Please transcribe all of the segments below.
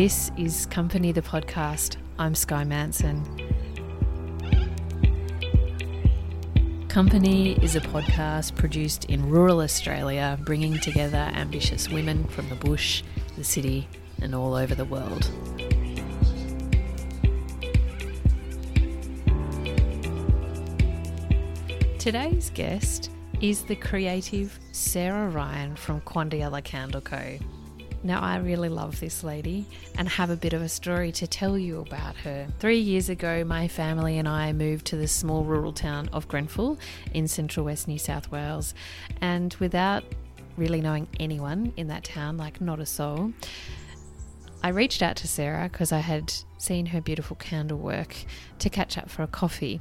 This is Company the Podcast. I'm Skye Manson. Company is a podcast produced in rural Australia, bringing together ambitious women from the bush, the city, and all over the world. Today's guest is the creative Sarah Ryan from Quandialla Candle Co. Now, I really love this lady and have a bit of a story to tell you about her. Three years ago, my family and I moved to the small rural town of Grenfell in central west New South Wales, and without really knowing anyone in that town, like not a soul, I reached out to Sarah because I had seen her beautiful candle work to catch up for a coffee.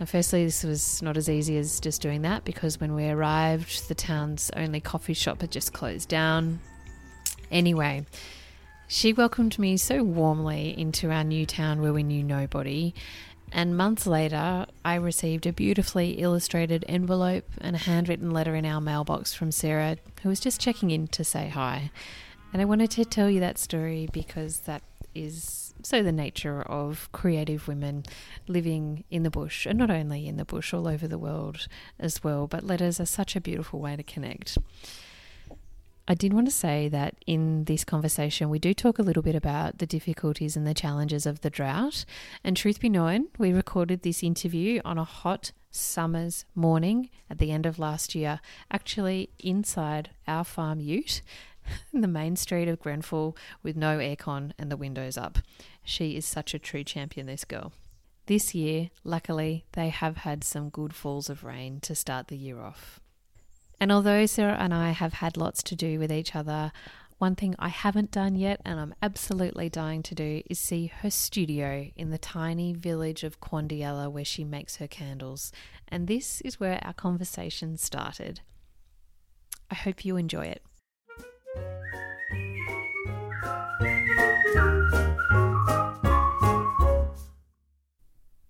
Now, firstly, this was not as easy as just doing that because when we arrived, the town's only coffee shop had just closed down. Anyway, she welcomed me so warmly into our new town where we knew nobody. And months later, I received a beautifully illustrated envelope and a handwritten letter in our mailbox from Sarah, who was just checking in to say hi. And I wanted to tell you that story because that is so the nature of creative women living in the bush, and not only in the bush, all over the world as well. But letters are such a beautiful way to connect. I did want to say that in this conversation, we do talk a little bit about the difficulties and the challenges of the drought. And truth be known, we recorded this interview on a hot summer's morning at the end of last year, actually inside our farm ute in the main street of Grenfell with no aircon and the windows up. She is such a true champion, this girl. This year, luckily, they have had some good falls of rain to start the year off. And although Sarah and I have had lots to do with each other, one thing I haven't done yet and I'm absolutely dying to do is see her studio in the tiny village of Quandialla where she makes her candles. And this is where our conversation started. I hope you enjoy it.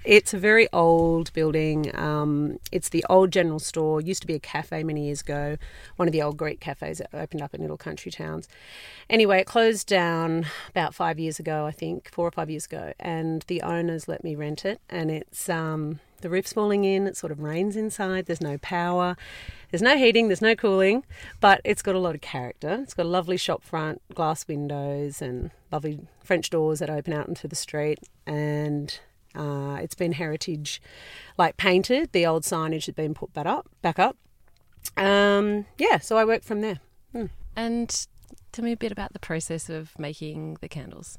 It's a very old building. Um, it's the old general store. Used to be a cafe many years ago. One of the old Greek cafes that opened up in little country towns. Anyway, it closed down about five years ago, I think, four or five years ago. And the owners let me rent it. And it's um, the roof's falling in. It sort of rains inside. There's no power. There's no heating. There's no cooling. But it's got a lot of character. It's got a lovely shop front, glass windows, and lovely French doors that open out into the street. And uh, it's been heritage, like painted. The old signage had been put back up. Back up. Um, yeah, so I work from there. Hmm. And tell me a bit about the process of making the candles.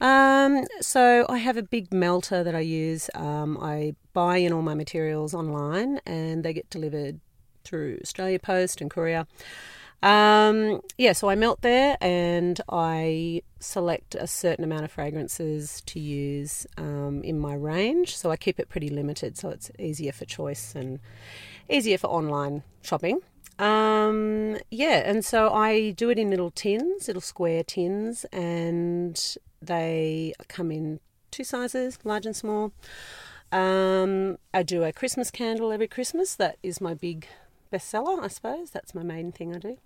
Um, so I have a big melter that I use. Um, I buy in all my materials online, and they get delivered through Australia Post and courier. Um, yeah, so I melt there and I select a certain amount of fragrances to use um, in my range. So I keep it pretty limited so it's easier for choice and easier for online shopping. Um, yeah, and so I do it in little tins, little square tins, and they come in two sizes, large and small. Um, I do a Christmas candle every Christmas. That is my big bestseller, I suppose. That's my main thing I do.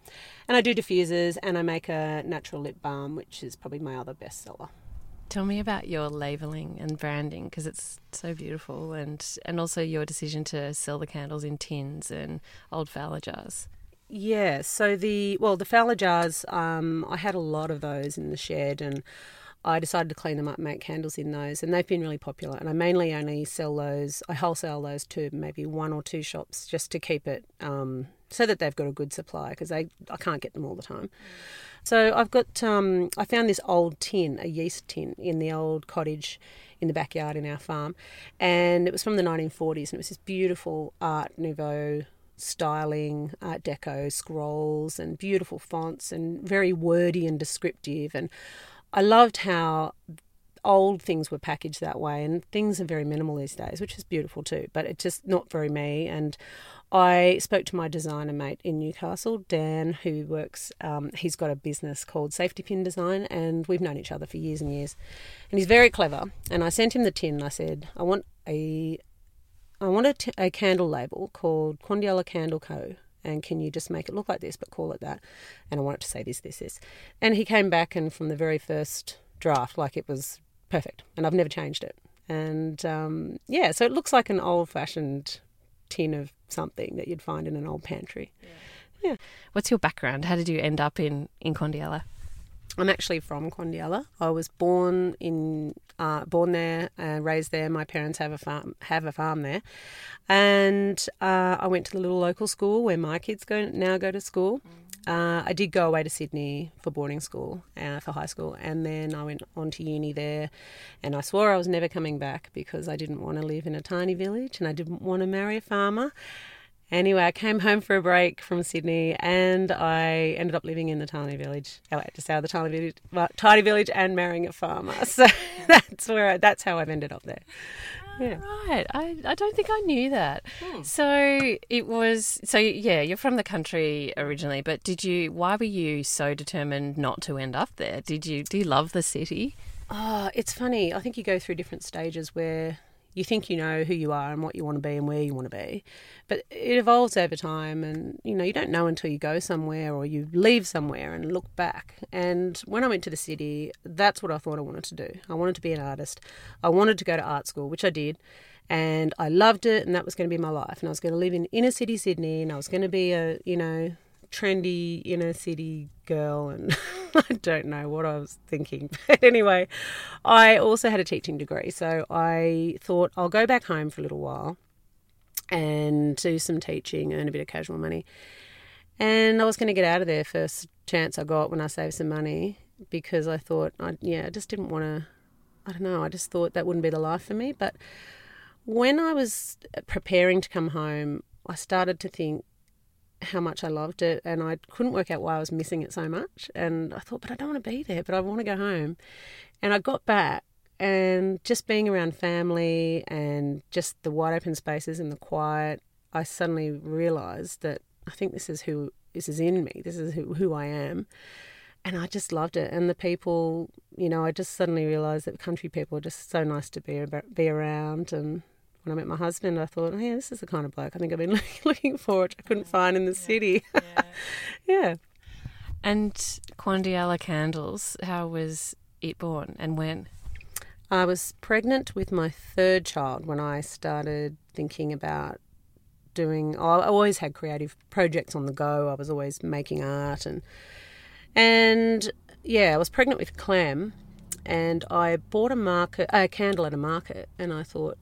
And I do diffusers and I make a natural lip balm, which is probably my other bestseller. Tell me about your labeling and branding because it's so beautiful, and and also your decision to sell the candles in tins and old Fowler jars. Yeah, so the well, the Fowler jars, um, I had a lot of those in the shed, and I decided to clean them up make candles in those, and they've been really popular. And I mainly only sell those, I wholesale those to maybe one or two shops just to keep it um, so that they've got a good supply because I can't get them all the time. So I've got, um, I found this old tin, a yeast tin, in the old cottage in the backyard in our farm, and it was from the 1940s, and it was this beautiful Art Nouveau styling, Art Deco scrolls, and beautiful fonts, and very wordy and descriptive. And I loved how old things were packaged that way, and things are very minimal these days, which is beautiful too. But it's just not very me. And I spoke to my designer mate in Newcastle, Dan, who works. Um, he's got a business called Safety Pin Design, and we've known each other for years and years. And he's very clever. And I sent him the tin. And I said, I want a, I want a, t- a candle label called Quandialla Candle Co. And can you just make it look like this, but call it that? And I want it to say this, this, this. And he came back, and from the very first draft, like it was perfect. And I've never changed it. And um, yeah, so it looks like an old fashioned tin of something that you'd find in an old pantry. Yeah. yeah. What's your background? How did you end up in, in Quandialla? I'm actually from Quandialla. I was born in uh, born there and raised there. My parents have a farm have a farm there, and uh, I went to the little local school where my kids go now go to school. Uh, I did go away to Sydney for boarding school, uh, for high school, and then I went on to uni there. And I swore I was never coming back because I didn't want to live in a tiny village and I didn't want to marry a farmer. Anyway, I came home for a break from Sydney and I ended up living in the tiny village. I had to say the tiny village, tiny village and marrying a farmer. So that's where I, that's how I've ended up there. Yeah. Right. I, I don't think I knew that. Hmm. So it was so yeah, you're from the country originally, but did you why were you so determined not to end up there? Did you do you love the city? Oh, it's funny. I think you go through different stages where you think you know who you are and what you want to be and where you want to be. But it evolves over time and you know, you don't know until you go somewhere or you leave somewhere and look back. And when I went to the city, that's what I thought I wanted to do. I wanted to be an artist. I wanted to go to art school, which I did. And I loved it and that was going to be my life. And I was going to live in inner city Sydney and I was going to be a, you know, trendy inner city girl and I don't know what I was thinking. But anyway, I also had a teaching degree. So I thought I'll go back home for a little while and do some teaching, earn a bit of casual money. And I was going to get out of there first chance I got when I saved some money because I thought, I, yeah, I just didn't want to, I don't know, I just thought that wouldn't be the life for me. But when I was preparing to come home, I started to think, how much I loved it, and I couldn't work out why I was missing it so much. And I thought, but I don't want to be there, but I want to go home. And I got back, and just being around family and just the wide open spaces and the quiet, I suddenly realised that I think this is who this is in me. This is who, who I am. And I just loved it. And the people, you know, I just suddenly realised that country people are just so nice to be be around and when I met my husband, I thought, oh, yeah, this is the kind of bloke I think I've been looking for, which I couldn't find in the city. Yeah. yeah. And Quandialla Candles, how was it born and when? I was pregnant with my third child when I started thinking about doing. Oh, I always had creative projects on the go. I was always making art and and yeah, I was pregnant with Clam, and I bought a market a candle at a market, and I thought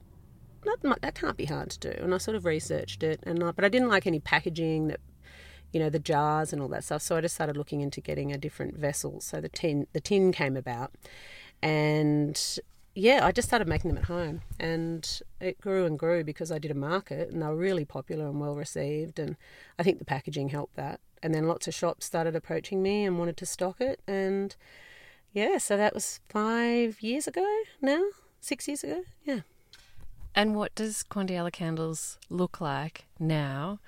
that, that can't be hard to do. And I sort of researched it, and I, but I didn't like any packaging that, you know, the jars and all that stuff. So I just started looking into getting a different vessel. So the tin, the tin came about, and yeah, I just started making them at home, and it grew and grew because I did a market, and they were really popular and well received, and I think the packaging helped that. And then lots of shops started approaching me and wanted to stock it, and yeah, so that was five years ago now, six years ago, yeah. And what does Quandialla Candles look like now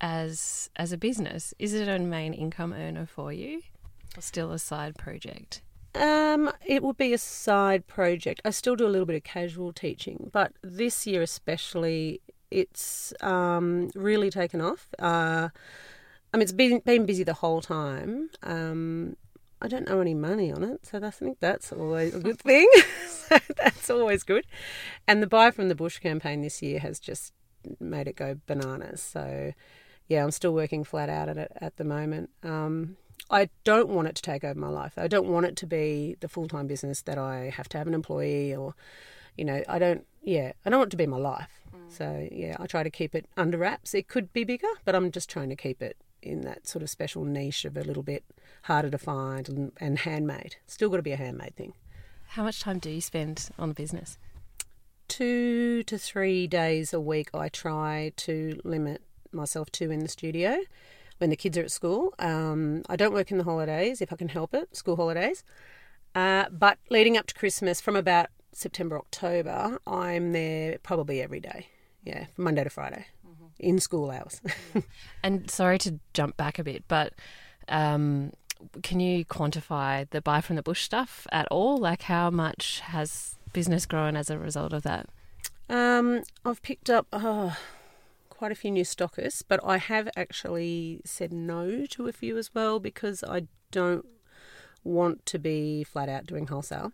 as as a business? Is it a main income earner for you or still a side project? Um, it would be a side project. I still do a little bit of casual teaching, but this year especially, it's um, really taken off. Uh, I mean, it's been been busy the whole time. Um, I don't owe any money on it, so I think that's always a good thing. so that's always good. And the Buy from the Bush campaign this year has just made it go bananas. So, yeah, I'm still working flat out at it at the moment. Um, I don't want it to take over my life. I don't want it to be the full time business that I have to have an employee or, you know, I don't, yeah, I don't want it to be my life. Mm. So, yeah, I try to keep it under wraps. It could be bigger, but I'm just trying to keep it in that sort of special niche of a little bit harder to find and, and handmade. Still got to be a handmade thing. How much time do you spend on the business? Two to three days a week, I try to limit myself to in the studio when the kids are at school. Um, I don't work in the holidays if I can help it, school holidays. Uh, but leading up to Christmas, from about September, October, I'm there probably every day. Yeah, from Monday to Friday in school hours. and sorry to jump back a bit, but um, can you quantify the buy from the bush stuff at all? Like, how much has business grown as a result of that? Um, I've picked up oh, quite a few new stockers, but I have actually said no to a few as well because I don't want to be flat out doing wholesale.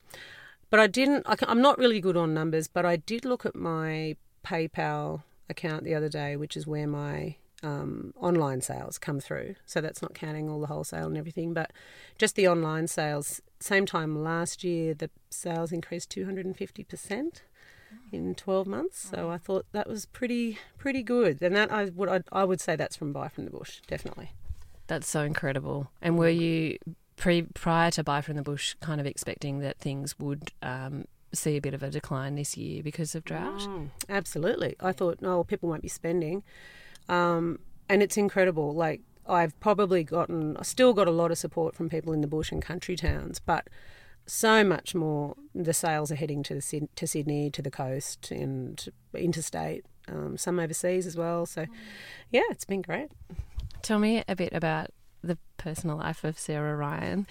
But I didn't, I, am not really good on numbers, but I did look at my PayPal account the other day, which is where my um, online sales come through. So that's not counting all the wholesale and everything, but just the online sales. Same time last year, the sales increased 250% in 12 months. So I thought that was pretty pretty good. And that I would I, I would say that's from Buy from the Bush, definitely. That's so incredible. And were you pre prior to Buy from the Bush kind of expecting that things would um, see a bit of a decline this year because of drought? Mm, absolutely. I thought, no, people won't be spending. Um, and it's incredible. Like, I've probably gotten, I still got a lot of support from people in the bush and country towns, but so much more. The sales are heading to the, to Sydney, to the coast, and interstate. Um, some overseas as well. So, yeah, it's been great. Tell me a bit about the personal life of Sarah Ryan.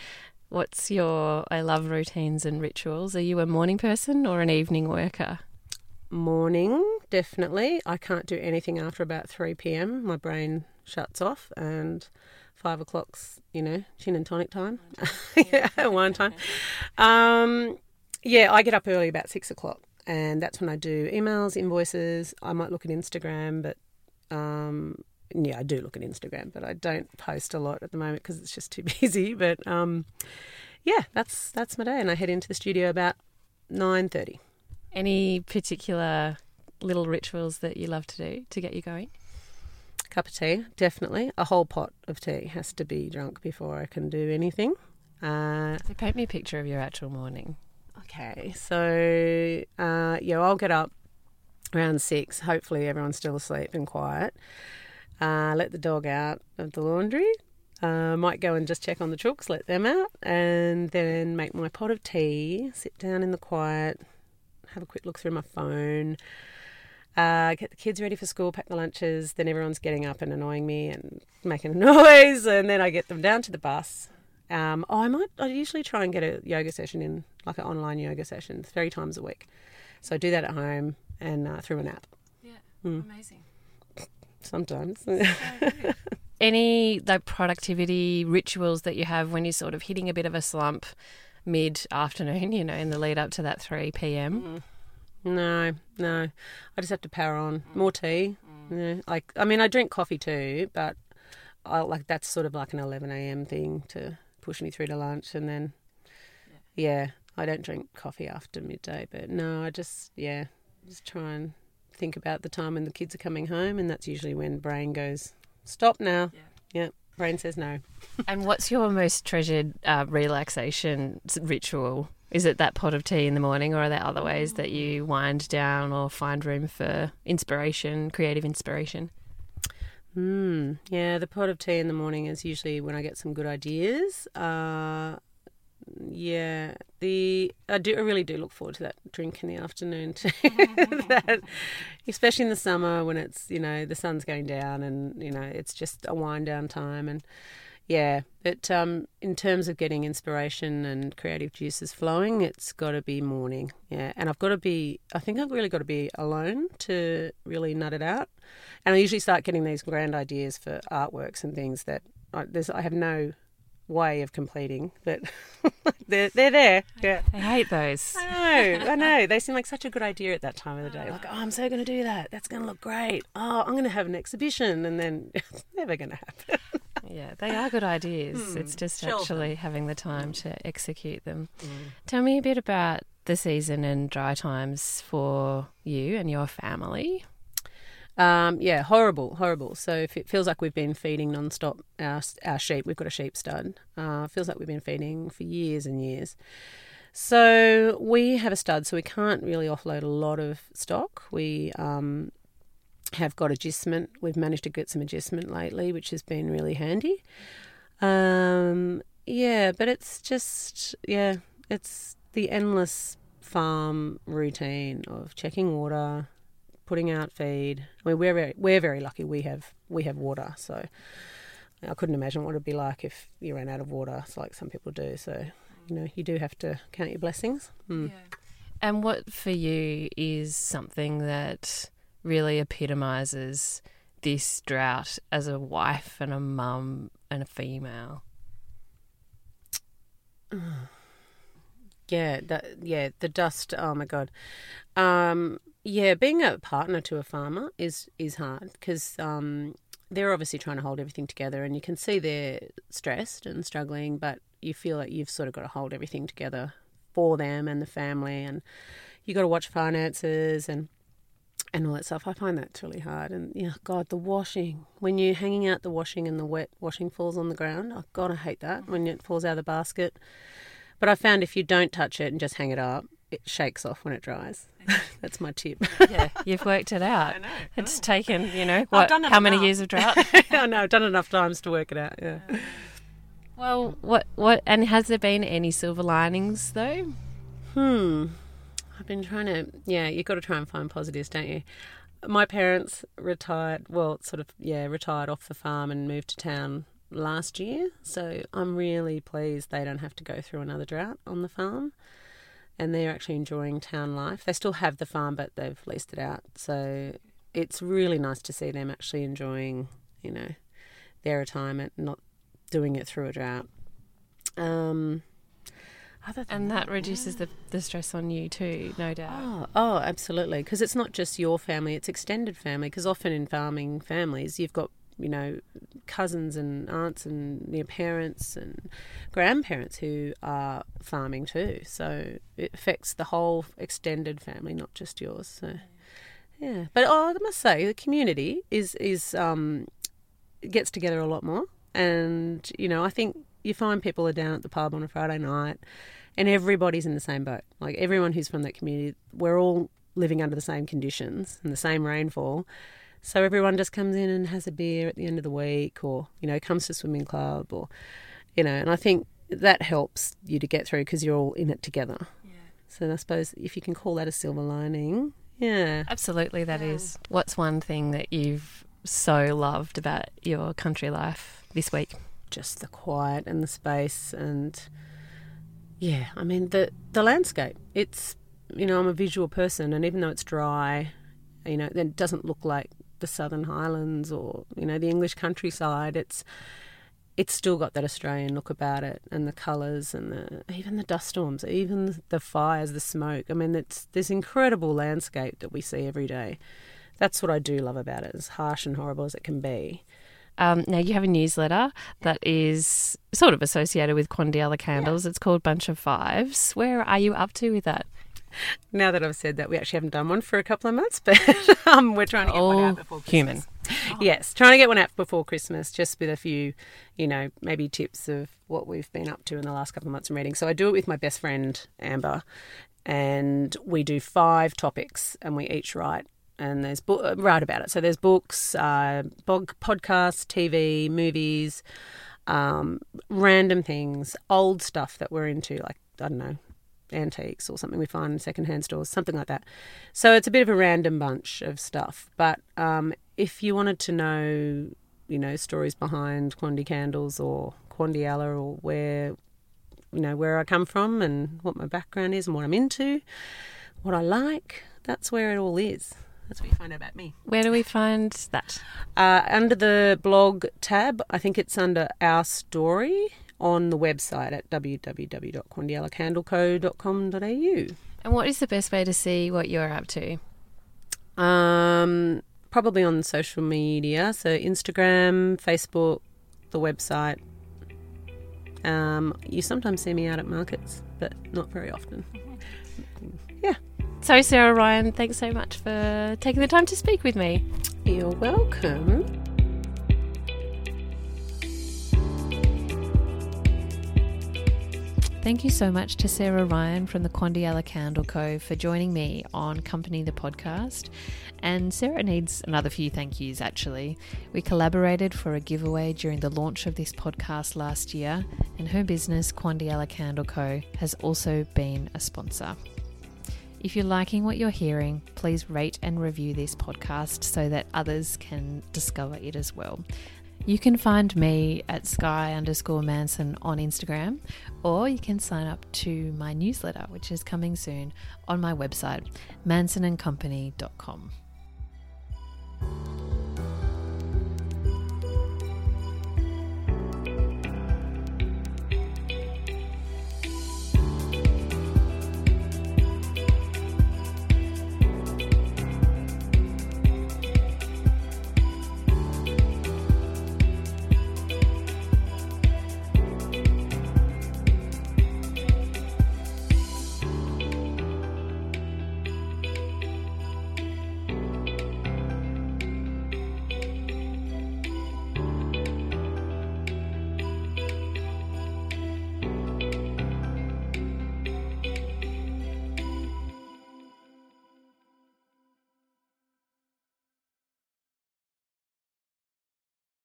What's your I love routines and rituals? Are you a morning person or an evening worker? Morning, definitely. I can't do anything after about 3 pm. My brain shuts off and five o'clock's, you know, gin and tonic time. yeah, wine time. Um, yeah, I get up early about six o'clock and that's when I do emails, invoices. I might look at Instagram, but um, yeah, I do look at Instagram, but I don't post a lot at the moment because it's just too busy. But um, yeah, that's that's my day, and I head into the studio about nine thirty. Any particular little rituals that you love to do to get you going? Cup of tea, definitely. A whole pot of tea has to be drunk before I can do anything. Uh, so paint me a picture of your actual morning. Okay, so uh, yeah, I'll get up around six. Hopefully, everyone's still asleep and quiet. Uh, let the dog out of the laundry. Uh, might go and just check on the chooks, let them out, and then make my pot of tea, sit down in the quiet, have a quick look through my phone, uh, get the kids ready for school, pack the lunches. Then everyone's getting up and annoying me and making a noise, and then I get them down to the bus. Um, oh, I might. I usually try and get a yoga session in, like an online yoga session, three times a week. So I do that at home and uh, through an app. Yeah, mm. amazing sometimes. Any like productivity rituals that you have when you're sort of hitting a bit of a slump mid afternoon, you know, in the lead up to that 3 p.m.? Mm. No, no. I just have to power on. More tea. Mm. Yeah, like, I mean, I drink coffee too, but I like that's sort of like an 11 a.m. thing to push me through to lunch. And then, yeah. yeah, I don't drink coffee after midday, but no, I just, yeah, just try and think about the time when the kids are coming home, and that's usually when brain goes, stop now. Yeah. yeah brain says no. and what's your most treasured uh, relaxation ritual? Is it that pot of tea in the morning, or are there other ways that you wind down or find room for inspiration, creative inspiration? Mm, yeah, the pot of tea in the morning is usually when I get some good ideas. Uh, yeah, the I do I really do look forward to that drink in the afternoon too. that, especially in the summer when it's you know the sun's going down and you know it's just a wind down time and yeah. But um, in terms of getting inspiration and creative juices flowing, it's got to be morning. Yeah, and I've got to be. I think I've really got to be alone to really nut it out. And I usually start getting these grand ideas for artworks and things that I, there's I have no way of completing, but they're they're there. Yeah, I hate those. I know, I know. They seem like such a good idea at that time of the day. Like, oh, I'm so going to do that. That's going to look great. Oh, I'm going to have an exhibition, and then it's never going to happen. yeah, they are good ideas. Hmm, it's just actually having the time to execute them. Mm. Tell me a bit about the season and dry times for you and your family. Um, yeah, horrible, horrible. So if it feels like we've been feeding non-stop our, our sheep. We've got a sheep stud. Uh, feels like we've been feeding for years and years. So we have a stud, so we can't really offload a lot of stock. We um, have got adjustment. We've managed to get some adjustment lately, which has been really handy. Um, yeah, but it's just yeah, it's the endless farm routine of checking water, putting out feed. I mean, we're very, we're very lucky. We have we have water, so I couldn't imagine what it'd be like if you ran out of water, so like some people do. So you know, you do have to count your blessings. Mm. Yeah. And what for you is something that really epitomises this drought as a wife and a mum and a female? Yeah, that, yeah, the dust. Oh my god. Um, yeah, being a partner to a farmer is is hard because um, they're obviously trying to hold everything together, and you can see they're stressed and struggling, but you feel like you've sort of got to hold everything together for them and the family, and you got to watch finances and and all that stuff. I find that's really hard. And yeah, God, the washing when you're hanging out the washing and the wet washing falls on the ground. Oh God, I hate that when it falls out of the basket. But I found if you don't touch it and just hang it up, it shakes off when it dries. That's my tip. yeah, you've worked it out. I know, I It's know. taken, you know, what, how many years of drought? I know I've done enough times to work it out. Yeah. well, what, what, and has there been any silver linings though? Hmm. I've been trying to. Yeah, you've got to try and find positives, don't you? My parents retired. Well, sort of. Yeah, retired off the farm and moved to town last year. So I'm really pleased they don't have to go through another drought on the farm. And they're actually enjoying town life. They still have the farm, but they've leased it out. So it's really nice to see them actually enjoying, you know, their retirement, not doing it through a drought. Um, other than And that reduces the, the stress on you too, no doubt. Oh, oh, absolutely. Because it's not just your family; it's extended family. Because often in farming families, you've got you know cousins and aunts and your parents and grandparents who are farming too. So it affects the whole extended family, not just yours. So yeah, but oh, I must say the community is is um, gets together a lot more, and you know I think you find people are down at the pub on a Friday night and everybody's in the same boat. Like everyone who's from that community, we're all living under the same conditions and the same rainfall. So everyone just comes in and has a beer at the end of the week, or you know, comes to swimming club, or you know, and I think that helps you to get through because you're all in it together. Yeah. So I suppose if you can call that a silver lining, yeah. Absolutely, that is. What's one thing that you've so loved about your country life this week? just the quiet and the space and yeah i mean the the landscape it's you know i'm a visual person and even though it's dry you know it doesn't look like the southern highlands or you know the english countryside it's it's still got that australian look about it and the colors and the even the dust storms even the fires the smoke i mean it's this incredible landscape that we see every day that's what i do love about it as harsh and horrible as it can be Um, now, you have a newsletter that is sort of associated with Quandialla Candles. It's called Bunch of Fives. Where are you up to with that? Now that I've said that, we actually haven't done one for a couple of months, but um, we're trying to get one All out before Christmas. human. Yes, trying to get one out before Christmas, just with a few, you know, maybe tips of what we've been up to in the last couple of months of reading. So I do it with my best friend Amber, and we do five topics, and we each write. And there's bo- uh, write about it. So there's books, uh, bog- podcasts, TV, movies, um, random things, old stuff that we're into, like I don't know, antiques or something we find in secondhand stores, something like that. So it's a bit of a random bunch of stuff. But um, if you wanted to know, you know, stories behind Quandy candles or Quandialla or where, you know, where I come from and what my background is and what I'm into, what I like, that's where it all is. That's where you find out about me. Where do we find that? Uh, under the blog tab, I think it's under Our Story on the website at www.quandiallacandleco.com.au. And what is the best way to see what you're up to? Um, probably on social media, so Instagram, Facebook, the website. Um, you sometimes see me out at markets, but not very often. Yeah, So, Sarah Ryan, thanks so much for taking the time to speak with me. you're welcome. Thank you so much to Sarah Ryan from the Quandialla Candle Co. for joining me on Company the Podcast. And Sarah needs another few thank yous actually. We collaborated for a giveaway during the launch of this podcast last year, and her business, Quandialla Candle Co., has also been a sponsor. If you're liking what you're hearing, please rate and review this podcast so that others can discover it as well. You can find me at sky underscore Manson on Instagram, or you can sign up to my newsletter, which is coming soon on my website, mansonandcompany.com.